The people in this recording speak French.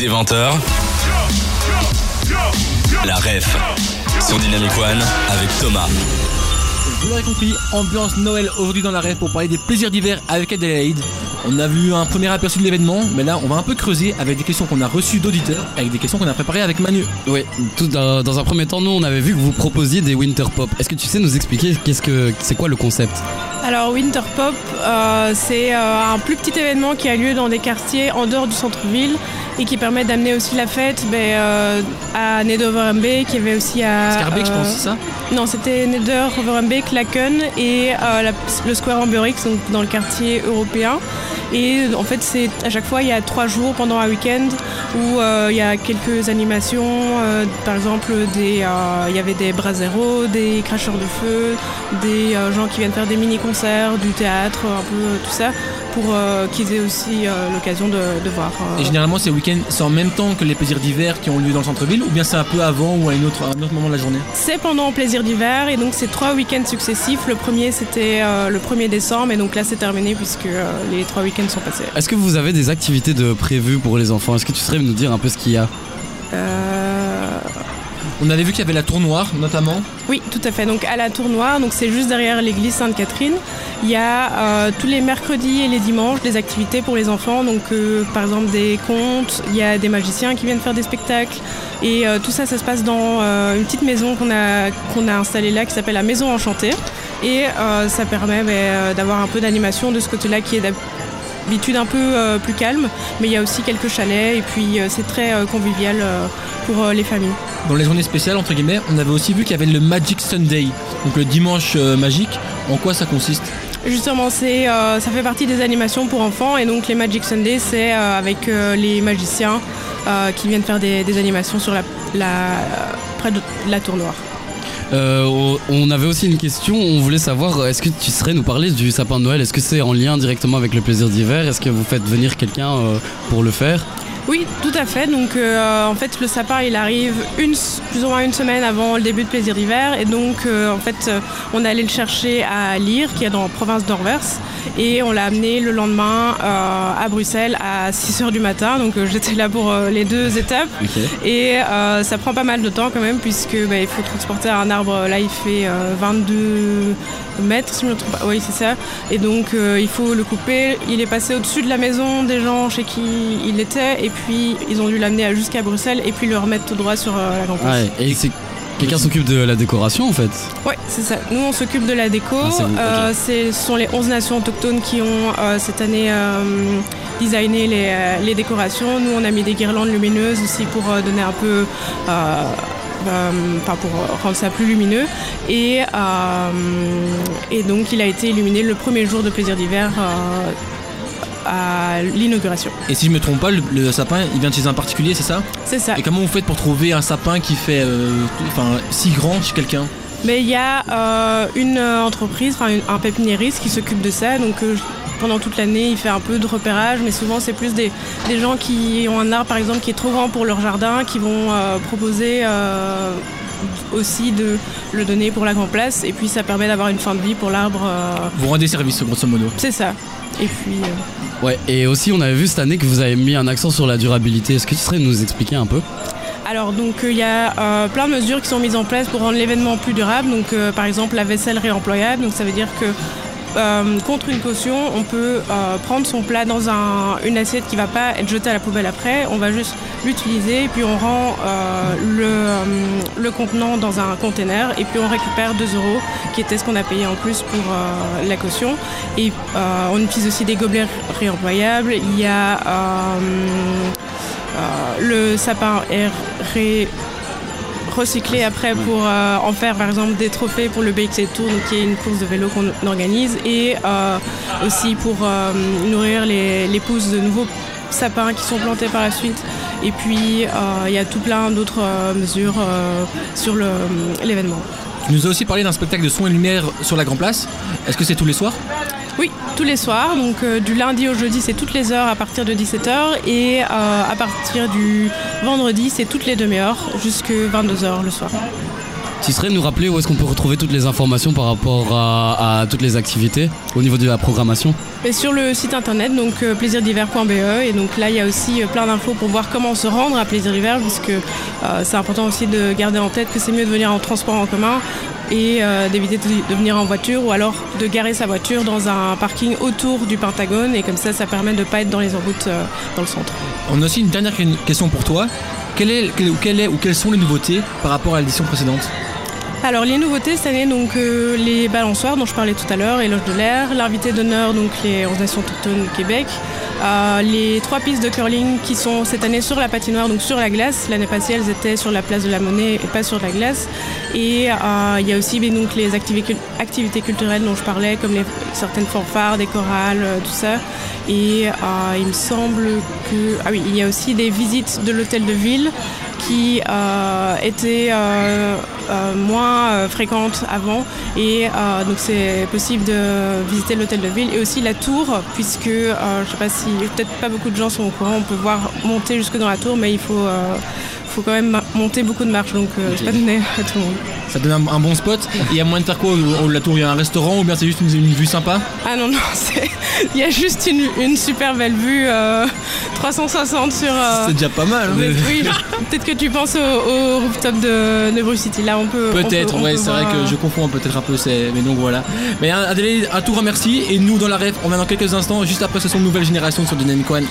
Des 20h. La ref sur Dynamic One avec Thomas. Vous l'aurez compris, ambiance Noël aujourd'hui dans la rêve pour parler des plaisirs d'hiver avec Adelaide. On a vu un premier aperçu de l'événement, mais là on va un peu creuser avec des questions qu'on a reçues d'auditeurs, avec des questions qu'on a préparées avec Manu. Oui, tout dans, dans un premier temps, nous on avait vu que vous proposiez des Winter Pop. Est-ce que tu sais nous expliquer qu'est-ce que c'est quoi le concept? Alors Winter Pop, euh, c'est euh, un plus petit événement qui a lieu dans des quartiers en dehors du centre-ville et qui permet d'amener aussi la fête ben, euh, à Neder-Overembeek, qui avait aussi à... Scarbeck, je euh, pense, c'est ça? Non, c'était Neder-Overembeek, Laken et euh, la- le Square Amberix, donc dans le quartier européen. Et en fait, c'est à chaque fois, il y a trois jours pendant un week-end où euh, il y a quelques animations. euh, par exemple, des, euh, il y avait des braseros, des cracheurs de feu, des euh, gens qui viennent faire des mini-concerts, du théâtre, un peu tout ça, pour euh, qu'ils aient aussi euh, l'occasion de, de voir. euh, Et généralement ces week-ends, c'est en même temps que les plaisirs d'hiver qui ont lieu dans le centre-ville, ou bien c'est un peu avant ou à, une autre, à un autre moment de la journée? C'est pendant Plaisir d'hiver et donc c'est trois week-ends successifs. Le premier c'était euh, le 1er décembre et donc là c'est terminé puisque euh, les trois week-ends sont passés. Est-ce que vous avez des activités de prévues pour les enfants? Est-ce que tu nous dire un peu ce qu'il y a Euh, On avait vu qu'il y avait la tour noire notamment. Oui, tout à fait. Donc à la Tour Noire, donc c'est juste derrière l'église Sainte-Catherine. Il y a euh, tous les mercredis et les dimanches des activités pour les enfants. Donc euh, par exemple des contes, il y a des magiciens qui viennent faire des spectacles. Et euh, tout ça, ça se passe dans euh, une petite maison qu'on a, qu'on a installée là qui s'appelle la Maison Enchantée. Et euh, ça permet ben, d'avoir un peu d'animation de ce côté-là qui est d'habitude un peu euh, plus calme. Mais il y a aussi quelques chalets et puis euh, c'est très euh, convivial pour les familles. Dans les journées spéciales, entre guillemets, on avait aussi vu qu'il y avait le Magic Sunday, donc le dimanche magique. En quoi ça consiste? Justement, c'est, euh, ça fait partie des animations pour enfants et donc les Magic Sunday, c'est euh, avec euh, les magiciens qui viennent faire des, des animations sur la, la- près de la tour noire. Euh, On avait aussi une question, on voulait savoir, est-ce que tu saurais nous parler du sapin de Noël? Est-ce que c'est en lien directement avec le plaisir d'hiver? Est-ce que vous faites venir quelqu'un euh, pour le faire? Oui, tout à fait. Donc, euh, en fait, le sapin, il arrive une, plus ou moins une semaine avant le début de Plaisir d'hiver. Et donc, euh, en fait, on est allé le chercher à Lire, qui est dans la province d'Anvers. Et on l'a amené le lendemain euh, à Bruxelles à 6h du matin. Donc, euh, j'étais là pour euh, les deux étapes. Et ça prend pas mal de temps quand même, puisque bah, il faut transporter un arbre. Là, il fait euh, 22 mètres, si je me trompe pas. Oui, c'est ça. Et donc, il faut le couper. Il est passé au-dessus de la maison des gens chez qui il était. Et puis, ils ont dû l'amener jusqu'à Bruxelles et puis le remettre tout droit sur la Grand Place. Ouais, et c'est quelqu'un s'occupe de la décoration en fait Ouais, c'est ça. Nous, on s'occupe de la déco. Ah, vous, Euh, ce sont les 11 nations autochtones qui ont euh, cette année euh, designé les, les décorations. Nous, on a mis des guirlandes lumineuses aussi pour donner un peu. Enfin, pour rendre ça plus lumineux. Et, et donc, il a été illuminé le premier jour de plaisir d'hiver à l'inauguration. Et si je me trompe pas, le, le sapin, il vient de chez un particulier, c'est ça C'est ça. Et comment vous faites pour trouver un sapin qui fait, euh, enfin, si grand chez quelqu'un Mais il y a euh, une entreprise, enfin un pépiniériste qui s'occupe de ça. Donc euh, pendant toute l'année, il fait un peu de repérage, mais souvent c'est plus des, des gens qui ont un arbre par exemple qui est trop grand pour leur jardin, qui vont euh, proposer aussi de le donner pour la grande place. Et puis ça permet d'avoir une fin de vie pour l'arbre. euh, Vous rendez service, grosso modo. c'est ça. Et puis euh, Ouais, et aussi on avait vu cette année que vous avez mis un accent sur la durabilité. Est-ce que tu saurais nous expliquer un peu? Alors donc il y a euh, plein de mesures qui sont mises en place pour rendre l'événement plus durable. Donc euh, par exemple la vaisselle réemployable. Donc ça veut dire que euh, contre une caution, on peut euh, prendre son plat dans un- une assiette qui va pas être jetée à la poubelle après. On va juste l'utiliser et puis on rend euh, le, contenant dans un container et puis on récupère 2 euros qui était ce qu'on a payé en plus pour la caution. Et on utilise aussi des gobelets réemployables. Il y a le sapin est ré- recyclé après pour euh, en faire par exemple des trophées pour le BXC Tour, donc qui est une course de vélo qu'on organise, et euh, aussi pour euh, nourrir les, les pousses de nouveaux sapins qui sont plantés par la suite. Et puis il y a tout plein d'autres mesures sur l'événement. Tu nous as aussi parlé d'un spectacle de son et lumière sur la Grand Place. Est-ce que c'est tous les soirs? Oui, tous les soirs, donc euh, du lundi au jeudi c'est toutes les heures à partir de 17h et euh, à partir du vendredi c'est toutes les demi-heures jusque 22h le soir. Tu serais nous rappeler où est-ce qu'on peut retrouver toutes les informations par rapport à, à toutes les activités au niveau de la programmation Et sur le site internet, donc euh, plaisirdivers.be, et donc là il y a aussi euh, plein d'infos pour voir comment se rendre à Plaisir d'hiver, puisque euh, c'est important aussi de garder en tête que c'est mieux de venir en transport en commun et euh, d'éviter de, de venir en voiture ou alors de garer sa voiture dans un parking autour du Pentagone, et comme ça ça permet de ne pas être dans les enroutes euh, dans le centre. On a aussi une dernière question pour toi. Quelle est, quelle, quelle est ou quelles sont les nouveautés par rapport à l'édition précédente? Alors les nouveautés cette année, donc euh, les balançoires dont je parlais tout à l'heure, et l'Oge de l'air, l'invité d'honneur, donc les 11 nations autochtones du Québec, euh, les trois pistes de curling qui sont cette année sur la patinoire, donc sur la glace. L'année passée, elles étaient sur la place de la Monnaie et pas sur la glace. Et euh, il y a aussi ben, donc, les activités, culturelles dont je parlais, comme les, certaines fanfares, des chorales, tout ça. Et il me semble que... Ah oui, il y a aussi des visites de l'hôtel de ville qui euh, étaient euh, euh, moins fréquentes avant. Et donc c'est possible de visiter l'hôtel de ville et aussi la tour puisque je sais pas si peut-être pas beaucoup de gens sont au courant on peut voir monter jusque dans la tour mais il faut faut quand même monter beaucoup de marches donc euh, c'est pas donné à tout le monde. Ça donne un, un bon spot. Il y a moyen de faire quoi la tour Il y a un restaurant ou bien c'est juste une, une vue sympa? Ah non non c'est il y a juste une, une super belle vue euh, 360 sur euh, C'est déjà pas mal. hein. oui, peut-être que tu penses au, au rooftop de, de Bruce City. Là, on peut. Peut-être, ouais, peut c'est vrai que euh, je confonds peut-être un peu, mais donc voilà. Mais Adélaïde, un tout remercie et nous dans la rêve, on vient dans quelques instants, juste après ce son de nouvelle génération sur Dynamic One.